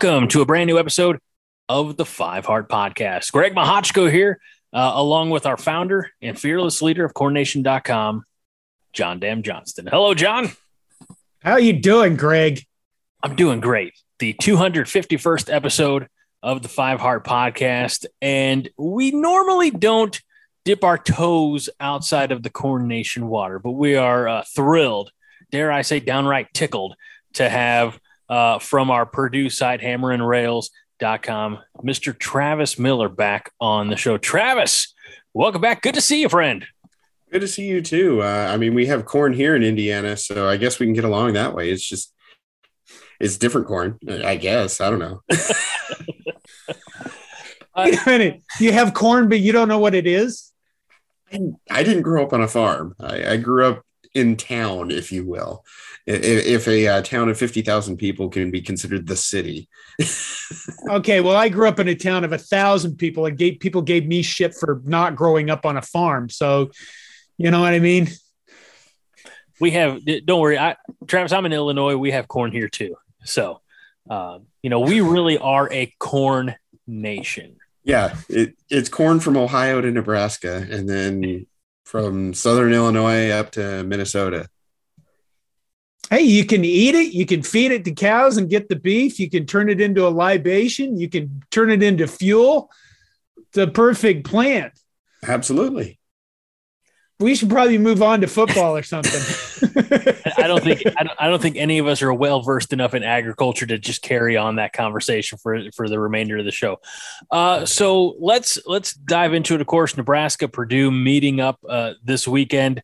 Welcome to a brand new episode of the Five Heart Podcast. Greg Mahochko here, uh, along with our founder and fearless leader of CornNation.com, John Dam Johnston. Hello, John. How you doing, Greg? I'm doing great. The 251st episode of the Five Heart Podcast, and we normally don't dip our toes outside of the Corn Nation water, but we are uh, thrilled, dare I say, downright tickled to have uh, from our Purdue site, hammerandrails.com, Mr. Travis Miller back on the show. Travis, welcome back. Good to see you, friend. Good to see you too. Uh, I mean, we have corn here in Indiana, so I guess we can get along that way. It's just, it's different corn, I guess. I don't know. Wait a minute. You have corn, but you don't know what it is? I, I didn't grow up on a farm. I, I grew up in town, if you will. If, if a uh, town of 50,000 people can be considered the city. okay. Well, I grew up in a town of a thousand people and gave, people gave me shit for not growing up on a farm. So, you know what I mean? We have, don't worry. I, Travis, I'm in Illinois. We have corn here too. So, uh, you know, we really are a corn nation. Yeah, it, it's corn from Ohio to Nebraska, and then from southern Illinois up to Minnesota. Hey, you can eat it. You can feed it to cows and get the beef. You can turn it into a libation. You can turn it into fuel. It's a perfect plant. Absolutely we should probably move on to football or something. I don't think I don't, I don't, think any of us are well versed enough in agriculture to just carry on that conversation for for the remainder of the show. Uh, so let's let's dive into it. Of course, Nebraska Purdue meeting up uh, this weekend,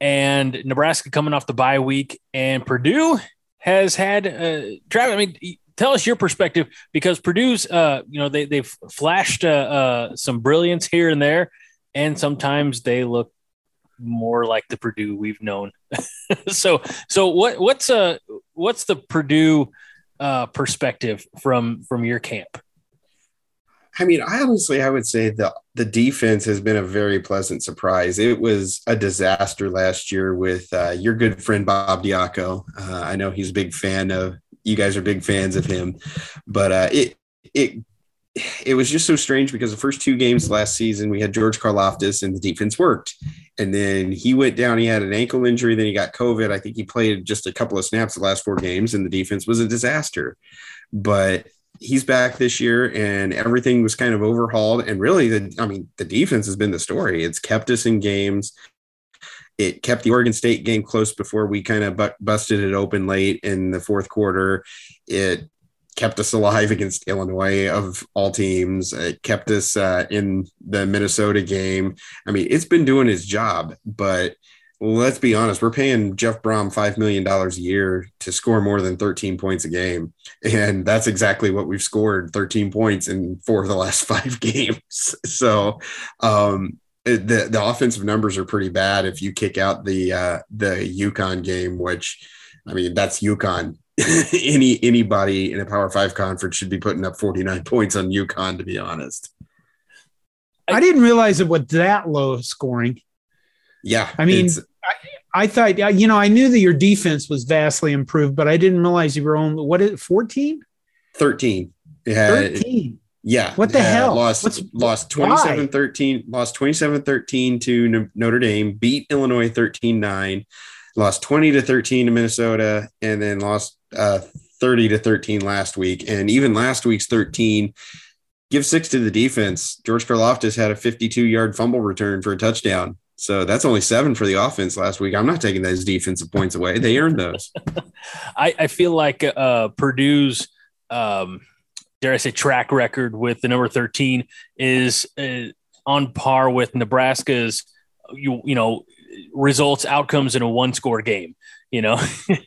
and Nebraska coming off the bye week, and Purdue has had uh, Travis. I mean. Tell us your perspective because Purdue's, uh, you know, they they've flashed uh, uh, some brilliance here and there, and sometimes they look more like the Purdue we've known. so so what what's uh what's the Purdue uh, perspective from from your camp? I mean, I honestly I would say the the defense has been a very pleasant surprise. It was a disaster last year with uh, your good friend Bob Diaco. Uh, I know he's a big fan of you guys are big fans of him, but uh, it it it was just so strange because the first two games last season we had George Karlaftis and the defense worked, and then he went down. He had an ankle injury, then he got COVID. I think he played just a couple of snaps the last four games, and the defense was a disaster. But he's back this year, and everything was kind of overhauled. And really, the I mean, the defense has been the story. It's kept us in games. It kept the Oregon State game close before we kind of bu- busted it open late in the fourth quarter. It kept us alive against Illinois of all teams. It kept us uh, in the Minnesota game. I mean, it's been doing its job, but let's be honest, we're paying Jeff Brohm $5 million a year to score more than 13 points a game. And that's exactly what we've scored 13 points in four of the last five games. So, um, the, the offensive numbers are pretty bad if you kick out the uh, the UConn game, which I mean that's UConn any anybody in a Power Five conference should be putting up 49 points on UConn, to be honest. I didn't realize it was that low scoring. Yeah, I mean, I, I, thought you know I knew that your defense was vastly improved, but I didn't realize you were only what is it 14? 13. Yeah, 13. Yeah. What the hell? Lost What's, lost 27 13, lost 27 13 to Notre Dame, beat Illinois 13 9, lost 20 to 13 to Minnesota, and then lost uh, 30 to 13 last week. And even last week's 13, give six to the defense. George Karlaftis had a 52 yard fumble return for a touchdown. So that's only seven for the offense last week. I'm not taking those defensive points away. They earned those. I, I, feel like uh, Purdue's, um, dare I say, track record with the number 13 is uh, on par with Nebraska's, you, you know, results, outcomes in a one score game. You know,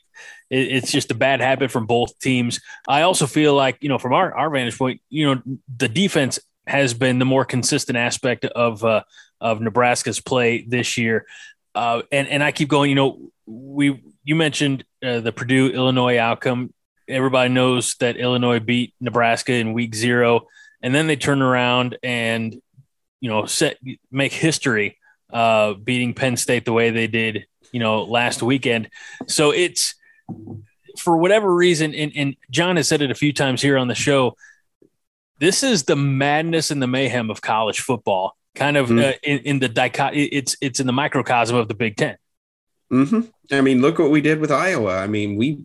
it's just a bad habit from both teams. I also feel like, you know, from our, our vantage point, you know, the defense has been the more consistent aspect of uh, of Nebraska's play this year. Uh, and and I keep going. You know, we you mentioned uh, the Purdue Illinois outcome. Everybody knows that Illinois beat Nebraska in Week Zero, and then they turn around and you know set make history, uh, beating Penn State the way they did. You know, last weekend. So it's for whatever reason, and, and John has said it a few times here on the show, this is the madness and the mayhem of college football. Kind of mm-hmm. uh, in, in, the dichot, it's it's in the microcosm of the Big 10 mm-hmm. I mean, look what we did with Iowa. I mean, we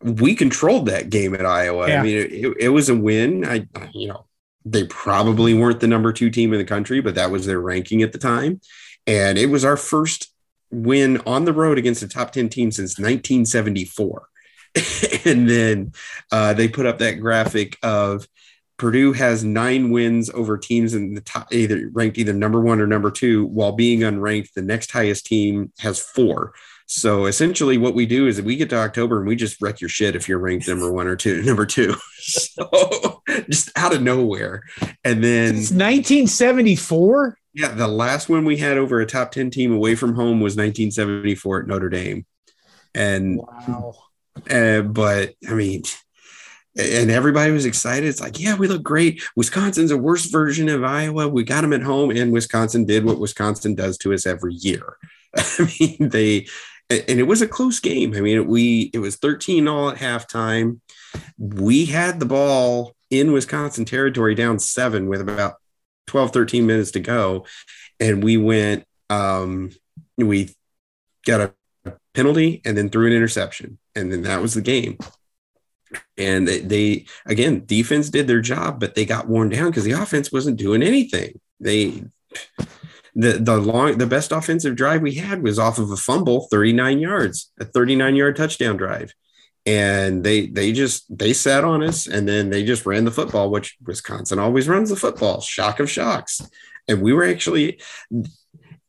we controlled that game at Iowa. Yeah. I mean, it, it was a win. I you know they probably weren't the number two team in the country, but that was their ranking at the time, and it was our first win on the road against a top 10 team since 1974. and then uh, they put up that graphic of Purdue has nine wins over teams in the top, either ranked either number one or number two, while being unranked. The next highest team has four. So essentially, what we do is we get to October and we just wreck your shit if you're ranked number one or two, number two. So just out of nowhere, and then it's 1974. Yeah, the last one we had over a top 10 team away from home was 1974 at Notre Dame. And wow. Uh, but I mean, and everybody was excited. It's like, yeah, we look great. Wisconsin's a worse version of Iowa. We got them at home, and Wisconsin did what Wisconsin does to us every year. I mean, they and it was a close game. I mean, we it was 13 all at halftime. We had the ball in Wisconsin territory down seven with about 12, 13 minutes to go. And we went, um, we got a penalty and then threw an interception. And then that was the game. And they, again, defense did their job, but they got worn down because the offense wasn't doing anything. They, the the long the best offensive drive we had was off of a fumble 39 yards a 39 yard touchdown drive and they they just they sat on us and then they just ran the football which wisconsin always runs the football shock of shocks and we were actually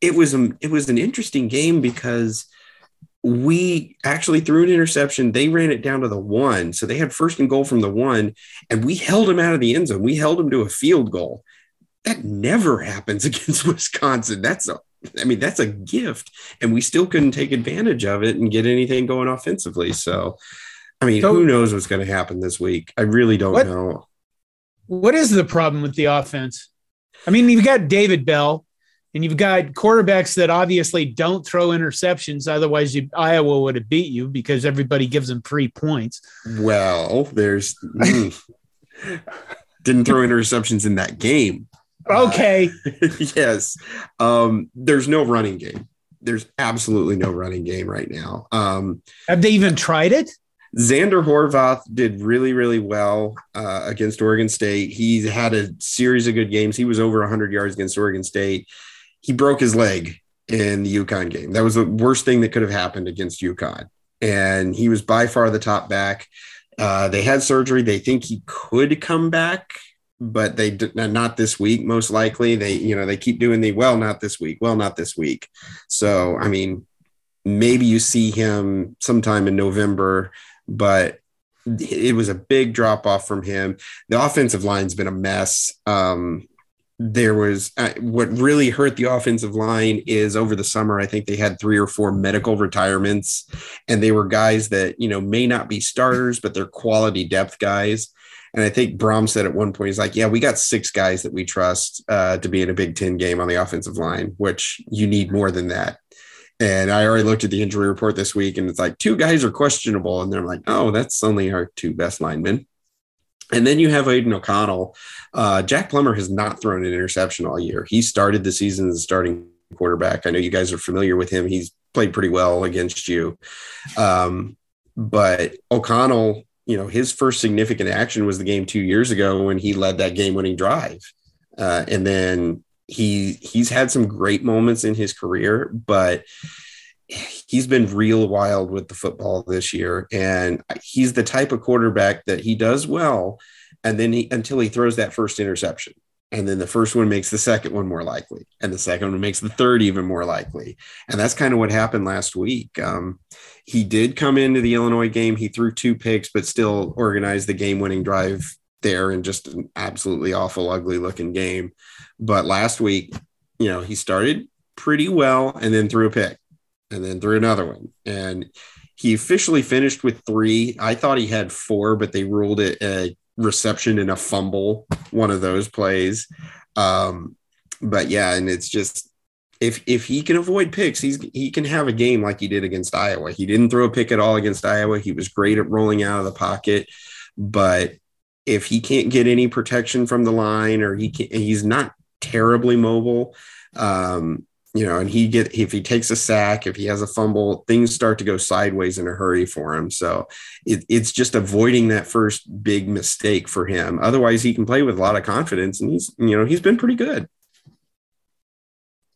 it was a, it was an interesting game because we actually threw an interception they ran it down to the one so they had first and goal from the one and we held them out of the end zone we held them to a field goal that never happens against wisconsin that's a I mean, that's a gift, and we still couldn't take advantage of it and get anything going offensively. So, I mean, so, who knows what's going to happen this week? I really don't what, know. What is the problem with the offense? I mean, you've got David Bell, and you've got quarterbacks that obviously don't throw interceptions. Otherwise, you, Iowa would have beat you because everybody gives them three points. Well, there's mm, didn't throw interceptions in that game. Okay. Uh, yes. Um, there's no running game. There's absolutely no running game right now. Um, Have they even tried it? Zander Horvath did really, really well uh, against Oregon State. He had a series of good games. He was over 100 yards against Oregon State. He broke his leg in the UConn game. That was the worst thing that could have happened against UConn. And he was by far the top back. Uh, they had surgery. They think he could come back but they did, not this week most likely they you know they keep doing the well not this week well not this week so i mean maybe you see him sometime in november but it was a big drop off from him the offensive line's been a mess um, there was uh, what really hurt the offensive line is over the summer i think they had three or four medical retirements and they were guys that you know may not be starters but they're quality depth guys and I think Brohm said at one point, he's like, yeah, we got six guys that we trust uh, to be in a Big Ten game on the offensive line, which you need more than that. And I already looked at the injury report this week, and it's like two guys are questionable. And they're like, oh, that's only our two best linemen. And then you have Aidan O'Connell. Uh, Jack Plummer has not thrown an interception all year. He started the season as a starting quarterback. I know you guys are familiar with him. He's played pretty well against you. Um, but O'Connell you know, his first significant action was the game two years ago when he led that game-winning drive, uh, and then he he's had some great moments in his career, but he's been real wild with the football this year, and he's the type of quarterback that he does well, and then he until he throws that first interception and then the first one makes the second one more likely and the second one makes the third even more likely and that's kind of what happened last week. Um, he did come into the illinois game. He threw two picks but still organized the game winning drive there in just an absolutely awful ugly looking game. But last week you know he started pretty well and then threw a pick and then threw another one and he officially finished with three i thought he had four but they ruled it a reception and a fumble, one of those plays. Um, but yeah, and it's just if if he can avoid picks, he's he can have a game like he did against Iowa. He didn't throw a pick at all against Iowa. He was great at rolling out of the pocket, but if he can't get any protection from the line or he can he's not terribly mobile, um, you know, and he get if he takes a sack, if he has a fumble, things start to go sideways in a hurry for him. So it, it's just avoiding that first big mistake for him. Otherwise, he can play with a lot of confidence, and he's you know he's been pretty good.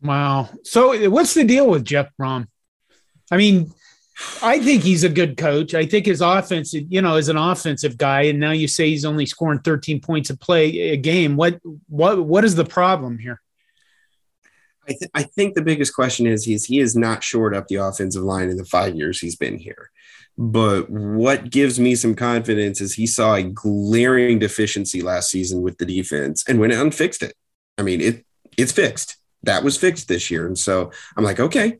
Wow. So what's the deal with Jeff Brohm? I mean, I think he's a good coach. I think his offense, you know, is an offensive guy, and now you say he's only scoring 13 points a play a game. What what what is the problem here? I, th- I think the biggest question is he's he is not shored up the offensive line in the five years he's been here. But what gives me some confidence is he saw a glaring deficiency last season with the defense and went out and fixed it. I mean, it it's fixed. That was fixed this year. And so I'm like, okay,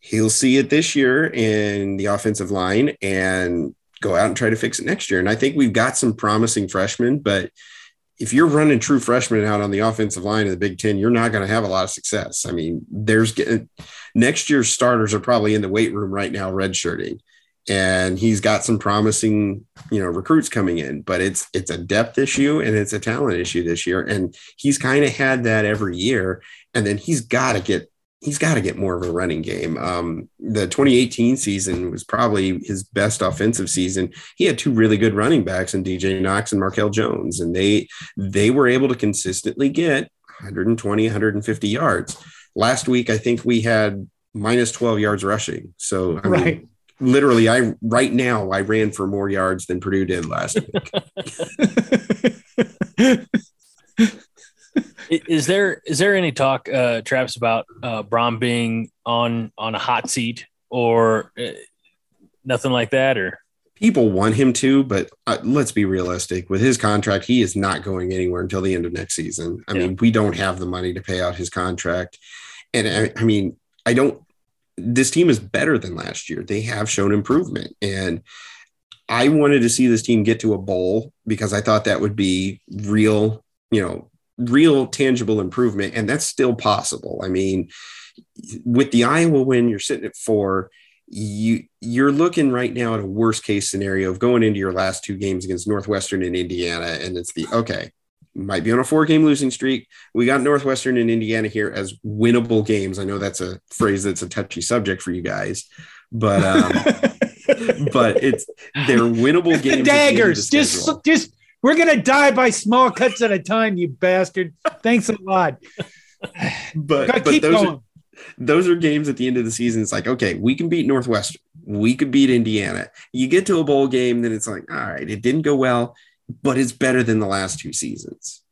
he'll see it this year in the offensive line and go out and try to fix it next year. And I think we've got some promising freshmen, but if you're running true freshmen out on the offensive line in the Big Ten, you're not going to have a lot of success. I mean, there's next year's starters are probably in the weight room right now, redshirting, and he's got some promising, you know, recruits coming in. But it's it's a depth issue and it's a talent issue this year, and he's kind of had that every year. And then he's got to get he's got to get more of a running game. Um, the 2018 season was probably his best offensive season. He had two really good running backs in DJ Knox and Markell Jones, and they they were able to consistently get 120, 150 yards. Last week, I think we had minus 12 yards rushing. So I right. mean, literally, I right now I ran for more yards than Purdue did last week. is there is there any talk, uh, Travis, about uh, Brohm being on on a hot seat or uh, nothing like that, or people want him to, but uh, let's be realistic. With his contract, he is not going anywhere until the end of next season. I yeah. mean, we don't have the money to pay out his contract, and I, I mean, I don't. This team is better than last year. They have shown improvement, and I wanted to see this team get to a bowl because I thought that would be real, you know, real tangible improvement, and that's still possible. I mean, with the Iowa win, you're sitting at four. You you're looking right now at a worst case scenario of going into your last two games against Northwestern and Indiana, and it's the okay, might be on a four game losing streak. We got Northwestern and Indiana here as winnable games. I know that's a phrase that's a touchy subject for you guys, but um, but it's they're winnable games. The daggers, just just we're gonna die by small cuts at a time, you bastard. Thanks a lot. But, but those going. are those are games at the end of the season. It's like, okay, we can beat Northwestern, we could beat Indiana. You get to a bowl game, then it's like, all right, it didn't go well, but it's better than the last two seasons.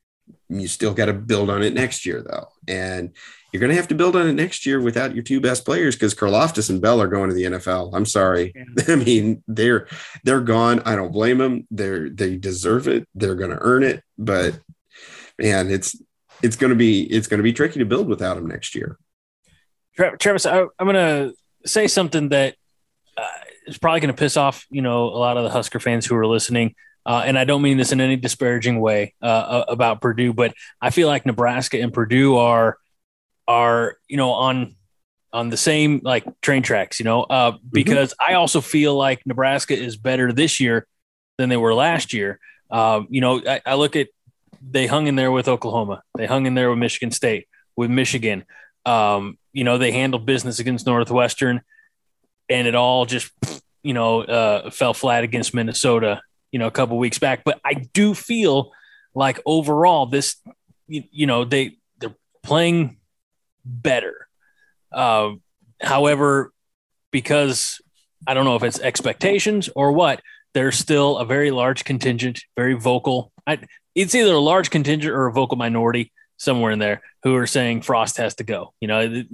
You still got to build on it next year, though. And you're going to have to build on it next year without your two best players because Karlaftis and Bell are going to the NFL. I'm sorry. Yeah. I mean, they're they're gone. I don't blame them. They're they deserve it. They're going to earn it. But man, it's it's going to be it's going to be tricky to build without them next year. Travis, I, am going to say something that uh, is probably going to piss off you know a lot of the Husker fans who are listening. Uh, and I don't mean this in any disparaging way uh, about Purdue, but I feel like Nebraska and Purdue are are you know on on the same like train tracks, you know, uh, mm-hmm. because mm-hmm. I also feel like Nebraska is better this year than they were last year. Um, you know, I, I, look at they hung in there with Oklahoma, they hung in there with Michigan State, with Michigan. Um, you know, they handled business against Northwestern, and it all just you know uh, fell flat against Minnesota. You know, a couple weeks back, but I do feel like overall this, you, you know, they they're playing better. Uh, however, because I don't know if it's expectations or what, there's still a very large contingent, very vocal. I, it's either a large contingent or a vocal minority somewhere in there who are saying Frost has to go. You know,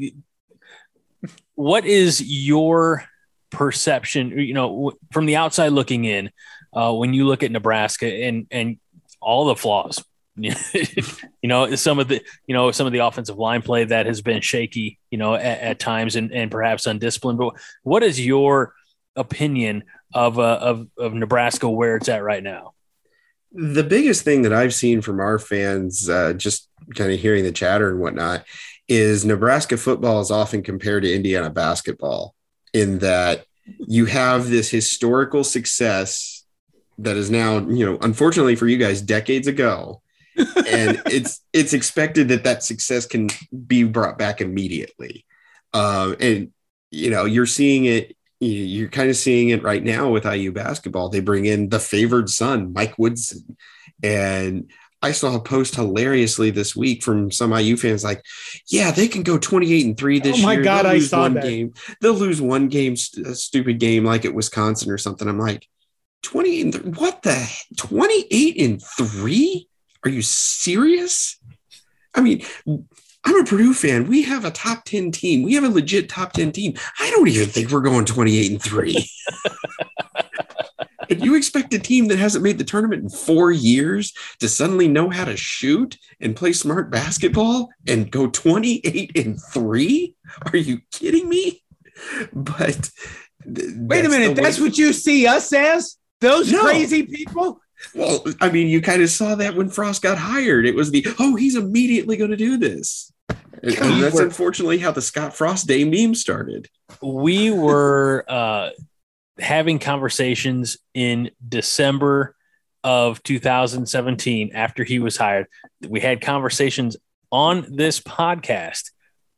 what is your perception? You know, from the outside looking in, uh, when you look at Nebraska and and all the flaws, you know, some of the you know some of the offensive line play that has been shaky, you know, at, at times and, and perhaps undisciplined. But what is your opinion of uh, of of Nebraska where it's at right now? The biggest thing that I've seen from our fans, uh, just kind of hearing the chatter and whatnot, is Nebraska football is often compared to Indiana basketball in that you have this historical success that is now, you know, unfortunately for you guys, decades ago. And it's it's expected that that success can be brought back immediately. Um, and you know, you're seeing it you're kind of seeing it right now with IU basketball. They bring in the favored son, Mike Woodson. And I saw a post hilariously this week from some IU fans like, yeah, they can go 28 and 3 this Oh my year. God, They'll I lose saw one that. game. They'll lose one game, a stupid game like at Wisconsin or something. I'm like, 28 and th- what the 28 and 3? Are you serious? I mean, I'm a Purdue fan. We have a top 10 team. We have a legit top 10 team. I don't even think we're going 28 and 3. and you expect a team that hasn't made the tournament in four years to suddenly know how to shoot and play smart basketball and go 28 and 3? Are you kidding me? But th- Wait a minute. That's what you see us as? Those No. crazy people? Well, I mean, you kind of saw that when Frost got hired. It was the oh, he's immediately going to do this. And that's unfortunately how the Scott Frost Day meme started. we were uh, having conversations in December of 2017 after he was hired. We had conversations on this podcast.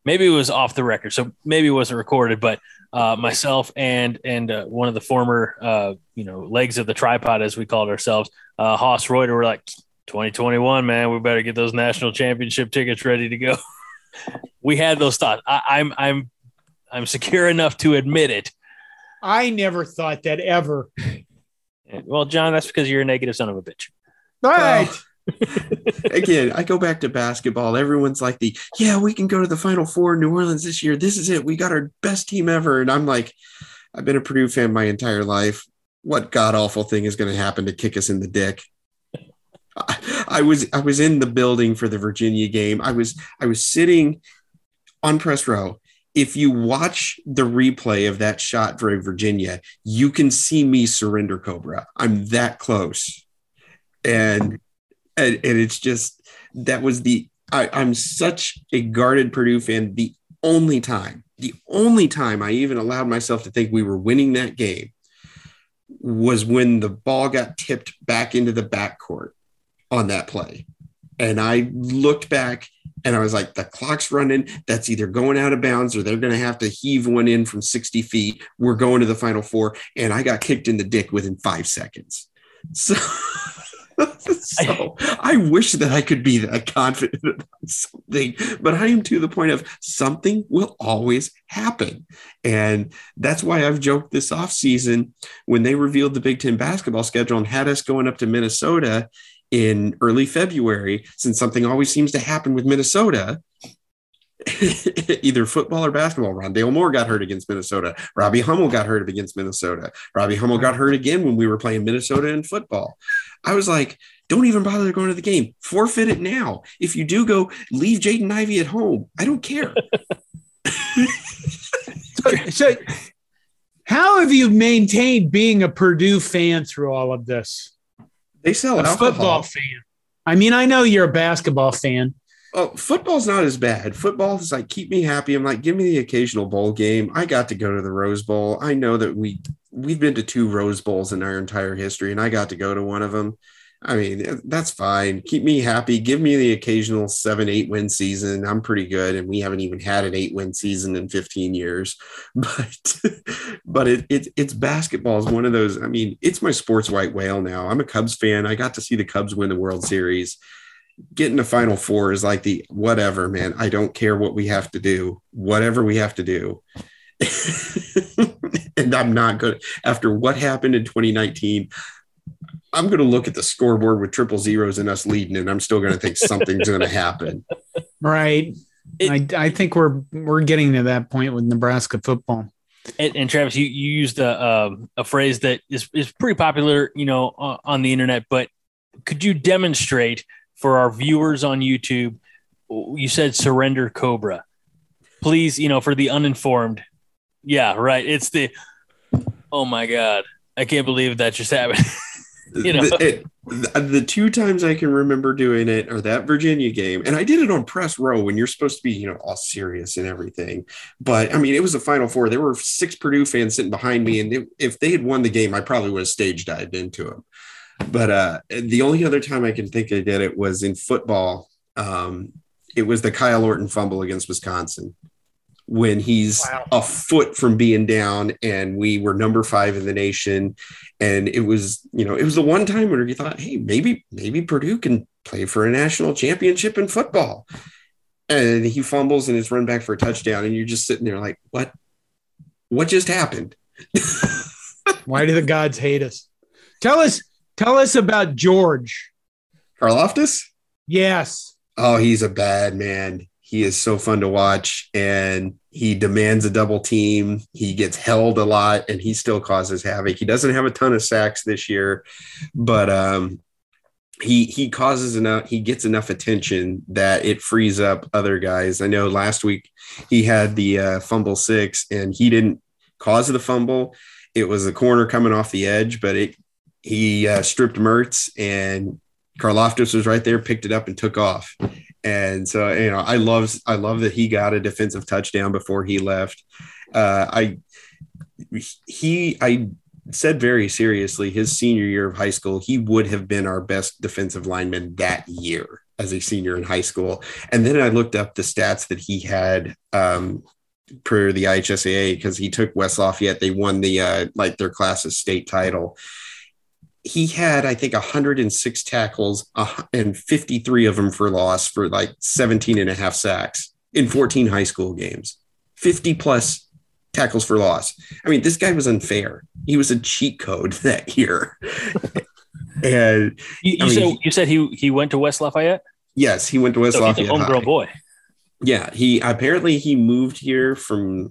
Maybe it was off the record, so maybe it wasn't recorded. But uh, myself and and uh, one of the former uh, you know legs of the tripod, as we called ourselves, uh, Haas Reuter, were like, 2021, man, we better get those national championship tickets ready to go. we had those thoughts. I, I'm I'm I'm secure enough to admit it. I never thought that ever. Well, John, that's because you're a negative son of a bitch. All right. Again, I go back to basketball. Everyone's like the yeah, we can go to the Final Four in New Orleans this year. This is it. We got our best team ever. And I'm like, I've been a Purdue fan my entire life. What god awful thing is going to happen to kick us in the dick? I, I was I was in the building for the Virginia game. I was I was sitting on press row. If you watch the replay of that shot for Virginia, you can see me surrender Cobra. I'm that close. And and, and it's just that was the I, I'm such a guarded Purdue fan. The only time, the only time I even allowed myself to think we were winning that game was when the ball got tipped back into the backcourt on that play. And I looked back and I was like, the clock's running. That's either going out of bounds or they're going to have to heave one in from 60 feet. We're going to the final four. And I got kicked in the dick within five seconds. So, so I wish that I could be that confident about something, but I am to the point of something will always happen. And that's why I've joked this offseason when they revealed the Big Ten basketball schedule and had us going up to Minnesota in early February, since something always seems to happen with Minnesota. Either football or basketball. Rondale Moore got hurt against Minnesota. Robbie Hummel got hurt against Minnesota. Robbie Hummel got hurt again when we were playing Minnesota in football. I was like, don't even bother going to the game. Forfeit it now. If you do go, leave Jaden Ivey at home. I don't care. So, so how have you maintained being a Purdue fan through all of this? They sell A alcohol. football fan. I mean, I know you're a basketball fan. Oh, football's not as bad. Football is like keep me happy. I'm like, give me the occasional bowl game. I got to go to the Rose Bowl. I know that we we've been to two Rose Bowls in our entire history, and I got to go to one of them. I mean, that's fine. Keep me happy. Give me the occasional seven, eight win season. I'm pretty good, and we haven't even had an eight win season in 15 years. But, but it, it it's basketball is one of those. I mean, it's my sports white whale now. I'm a Cubs fan. I got to see the Cubs win the World Series getting to final four is like the whatever man i don't care what we have to do whatever we have to do and i'm not good after what happened in 2019 i'm going to look at the scoreboard with triple zeros and us leading and i'm still going to think something's going to happen Right. It- I, I think we're we're getting to that point with Nebraska football. And, and Travis, you, you used a, um, a phrase that is, is pretty popular, you know, on, on the internet, but could you demonstrate for our viewers on YouTube? You said surrender Cobra. Please, you know, for the uninformed. Yeah, right. It's the, oh my God, I can't believe that just happened. you know, the, it, the, the two times I can remember doing it are that Virginia game, and I did it on press row when you're supposed to be, you know, all serious and everything. But I mean, it was a Final Four. There were six Purdue fans sitting behind me, and if they had won the game, I probably would have stage dived into them. But uh, the only other time I can think I did it was in football. Um, it was the Kyle Orton fumble against Wisconsin when he's wow. a foot from being down and we were number five in the nation and it was you know it was the one time where you thought hey maybe maybe purdue can play for a national championship in football and he fumbles and it's run back for a touchdown and you're just sitting there like what what just happened why do the gods hate us tell us tell us about george karlaftis yes oh he's a bad man he is so fun to watch and he demands a double team. He gets held a lot and he still causes havoc. He doesn't have a ton of sacks this year, but um, he he causes enough he gets enough attention that it frees up other guys. I know last week he had the uh, fumble six and he didn't cause the fumble. It was the corner coming off the edge, but it he uh, stripped Mertz and Karlaftis was right there, picked it up and took off. And so, you know, I love I love that he got a defensive touchdown before he left. Uh, I he I said very seriously his senior year of high school, he would have been our best defensive lineman that year as a senior in high school. And then I looked up the stats that he had um, per the IHSAA because he took West Lafayette. They won the uh, like their class's state title, he had, I think, 106 tackles uh, and 53 of them for loss for like 17 and a half sacks in 14 high school games, 50 plus tackles for loss. I mean, this guy was unfair. He was a cheat code that year. and you, you mean, said you said he he went to West Lafayette. Yes, he went to West so Lafayette. He's a homegrown boy. Yeah, he apparently he moved here from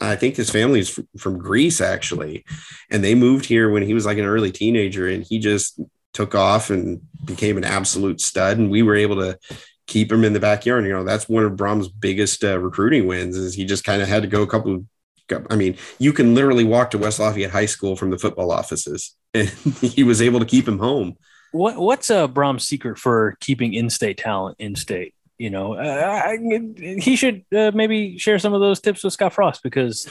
I think his family is from Greece actually, and they moved here when he was like an early teenager, and he just took off and became an absolute stud. And we were able to keep him in the backyard. You know, that's one of Brohm's biggest uh, recruiting wins. Is he just kind of had to go a couple. I mean, you can literally walk to West Lafayette High School from the football offices, and he was able to keep him home. What What's uh, Brohm's secret for keeping in-state talent in state? You know, uh, he should uh, maybe share some of those tips with Scott Frost because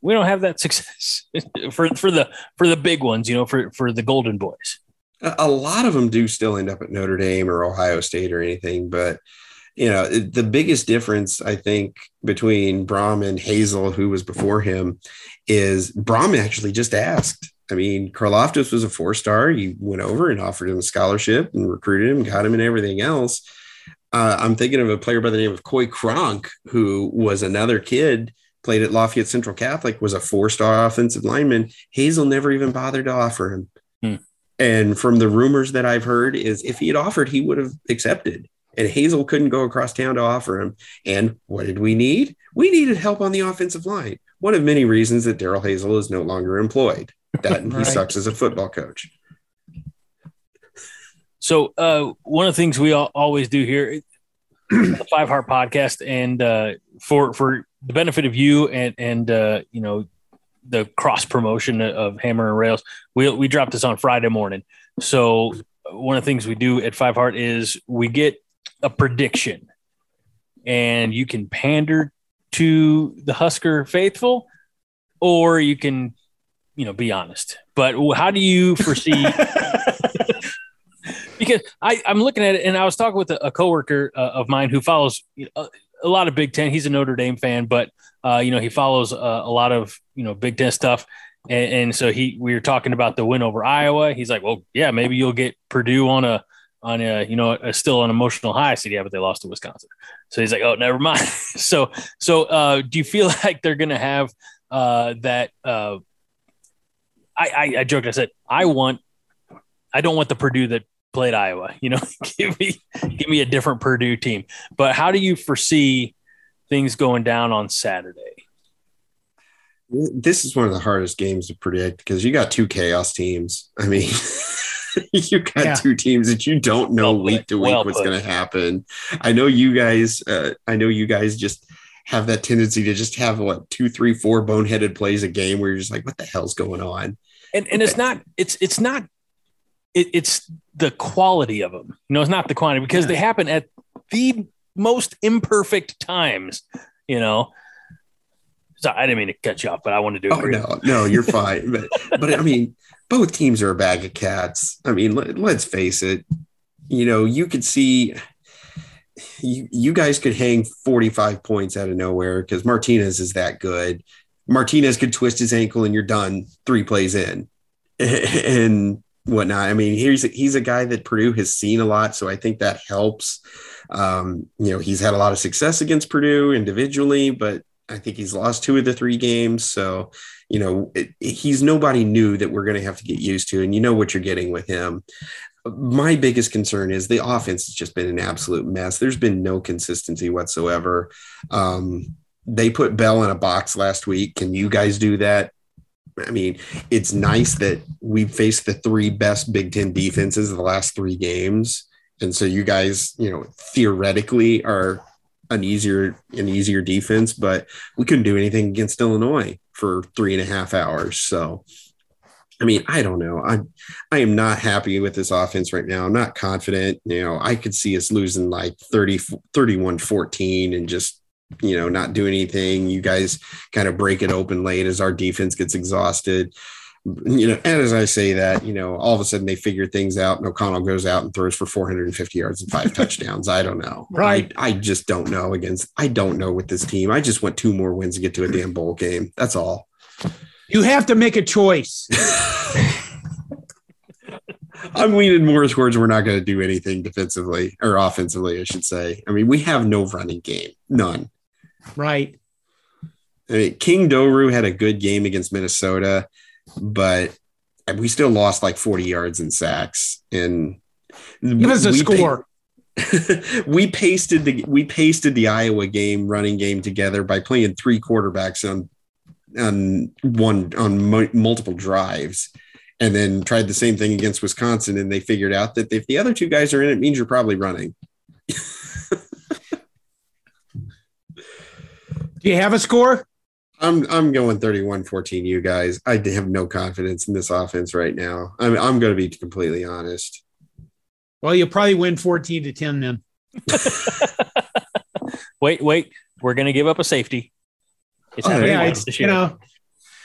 we don't have that success for for the for the big ones, you know, for for the Golden Boys. A lot of them do still end up at Notre Dame or Ohio State or anything, but you know, the biggest difference I think between Brohm and Hazell, who was before him, is Brohm actually just asked. I mean, Karlaftis was a four star. He went over and offered him a scholarship and recruited him, got him, and everything else uh, I'm thinking of a player by the name of Coy Cronk, who was another kid, played at Lafayette Central Catholic, was a four star offensive lineman. Hazell never even bothered to offer him. Hmm. And from the rumors that I've heard, is if he had offered, he would have accepted. And Hazell couldn't go across town to offer him. And what did we need? We needed help on the offensive line. One of many reasons that Darrell Hazell is no longer employed. That right. he sucks as a football coach. So uh, one of the things we always do here, the Five Heart Podcast, and uh, for for the benefit of you and and uh, you know the cross promotion of Hammer and Rails, we we drop this on Friday morning. So one of the things we do at Five Heart is we get a prediction, and you can pander to the Husker faithful, or you can, you know, be honest. But how do you foresee? because I, I'm looking at it and I was talking with a, a coworker uh, of mine who follows a, a, lot of Big Ten. He's a Notre Dame fan, but uh, you know he follows uh, a lot of you know Big Ten stuff. And, and, so he we were talking about the win over Iowa. He's like, well, yeah, maybe you'll get Purdue on a on a you know a, still an emotional high. I said, yeah, but they lost to Wisconsin. So he's like, oh, never mind. so so uh, do you feel like they're gonna have uh, that? Uh, I, I I joked. I said I want I don't want the Purdue that played Iowa. You know, give me give me a different Purdue team. But how do you foresee things going down on Saturday? This is one of the hardest games to predict because you got two chaos teams. I mean, you got yeah. two teams that you don't know well week to week well what's going to happen. I know you guys. Uh, I know you guys just have that tendency to just have what two, three, four boneheaded plays a game where you're just like, what the hell's going on? And and it's not it's it's not it, it's the quality of them. You know, it's not the quantity because Yeah. they happen at the most imperfect times. You know. So I didn't mean to cut you off, but I wanted to Oh agree. no, no, you're fine. but but I mean, both teams are a bag of cats. I mean, let, let's face it. You know, you could see you you guys could hang 45 points out of nowhere because Martinez is that good. Martinez could twist his ankle and you're done three plays in and whatnot. I mean, he's a, he's a guy that Purdue has seen a lot, so I think that helps. Um, you know, he's had a lot of success against Purdue individually, but I think he's lost two of the three games. So, you know, it, he's nobody new that we're going to have to get used to, and you know what you're getting with him. My biggest concern is the offense has just been an absolute mess. There's been no consistency whatsoever. Um, they put Bell in a box last week. Can you guys do that? I mean, it's nice that we faced the three best Big Ten defenses of the last three games. And so you guys, you know, theoretically are an easier an easier defense, but we couldn't do anything against Illinois for three and a half hours. So I mean, I don't know. I I am not happy with this offense right now. I'm not confident. You know, I could see us losing like 30 31 14 and just you know, not do anything. You guys kind of break it open late as our defense gets exhausted. You know, and as I say that, you know, all of a sudden they figure things out and O'Connell goes out and throws for 450 yards and five touchdowns. I don't know. Right. I, I just don't know against, I don't know with this team. I just want two more wins to get to a damn bowl game. That's all. You have to make a choice. I'm leaning more towards we're not going to do anything defensively or offensively, I should say. I mean, we have no running game, none. Right. I mean, King Doerue had a good game against Minnesota, but we still lost like 40 yards in sacks. And Give us a score. we pasted the we pasted the Iowa game running game together by playing three quarterbacks on on one on mu- multiple drives, and then tried the same thing against Wisconsin. And they figured out that if the other two guys are in, it means you're probably running. Do you have a score? I'm I'm going 31-14 you guys. I have no confidence in this offense right now. I'm I'm going to be completely honest. Well, you'll probably win 14 to 10 then. Wait, wait. We're gonna give up a safety. It's Oh, Yeah, it's, this you know,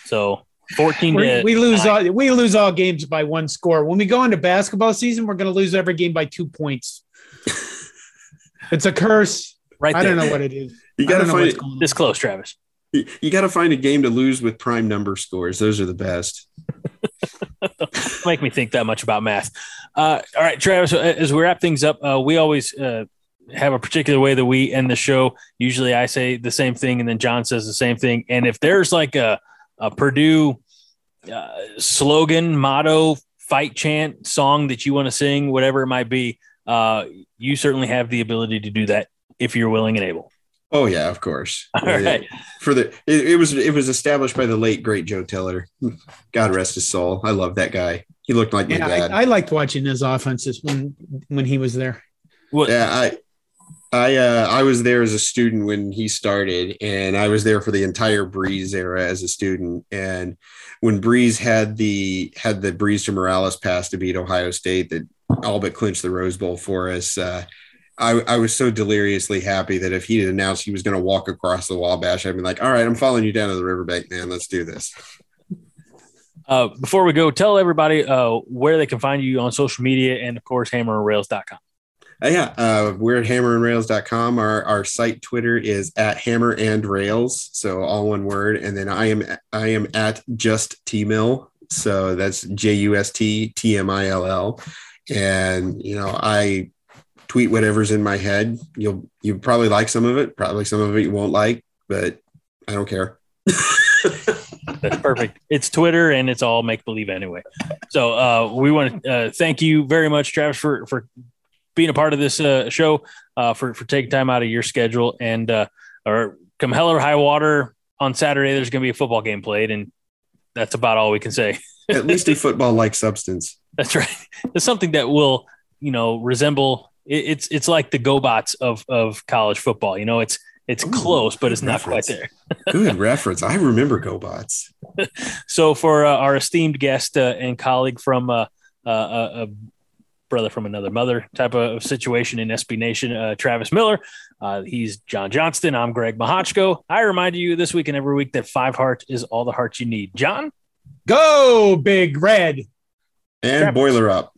so 14 we to we lose all we lose all games by one score. When we go into basketball season, we're going to lose every game by two points. it's a curse. right I don't know what it is. You got to find what's going on. This close, Travis. you, you got to find a game to lose with prime number scores. Those are the best. make me think that much about math. Uh, all right, Travis, uh, as we wrap things up, uh, we always uh, have a particular way that we end the show. Usually I say the same thing and then John says the same thing. And if there's like a, a Purdue uh, slogan, motto, fight chant, song that you want to sing, whatever it might be, uh, you certainly have the ability to do that if you're willing and able. Oh yeah, of course. All right. For the it, it was it was established by the late great Joe Tiller. God rest his soul. I love that guy. He looked like my dad. I, I liked watching his offenses when when he was there. Well, yeah, I I uh, I was there as a student when he started, and I was there for the entire Brees era as a student. And when Brees had the had the Brees to Morales pass to beat Ohio State that all but clinched the Rose Bowl for us, uh, I, I was so deliriously happy that if he had announced he was going to walk across the Wabash, I'd be like, "All right, I'm following you down to the riverbank, man. Let's do this." uh, before we go, tell everybody uh, where they can find you on social media and, of course, hammerrails.com. Uh, yeah, uh, we're at hammerandrails.com. Our our site Twitter is at hammer and rails, so all one word. And then I am I am at just T Mill, so that's J U S T T M I L L. And you know, I tweet whatever's in my head. You'll you probably like some of it, probably some of it you won't like, but I don't care. That's perfect. it's Twitter and it's all make believe anyway. So uh, we want to uh, thank you very much, Travis, for for being a part of this uh, show, uh, for for taking time out of your schedule, and uh, or come hell or high water on Saturday, there's going to be a football game played, and that's about all we can say. At least a football like substance. That's right. It's something that will, you know, resemble. It, it's it's like the GoBots of of college football. You know, it's it's Ooh, close, but it's good not quite reference. there. Good reference. I remember GoBots. So for uh, our esteemed guest uh, and colleague from uh, uh, a, a brother from another mother type of situation in SB Nation, uh, Travis Miller. Uh, he's John Johnston. I'm Greg Mahochko. I remind you this week and every week that five heart is all the heart you need. John? Go, Big Red. And Travis. boiler up.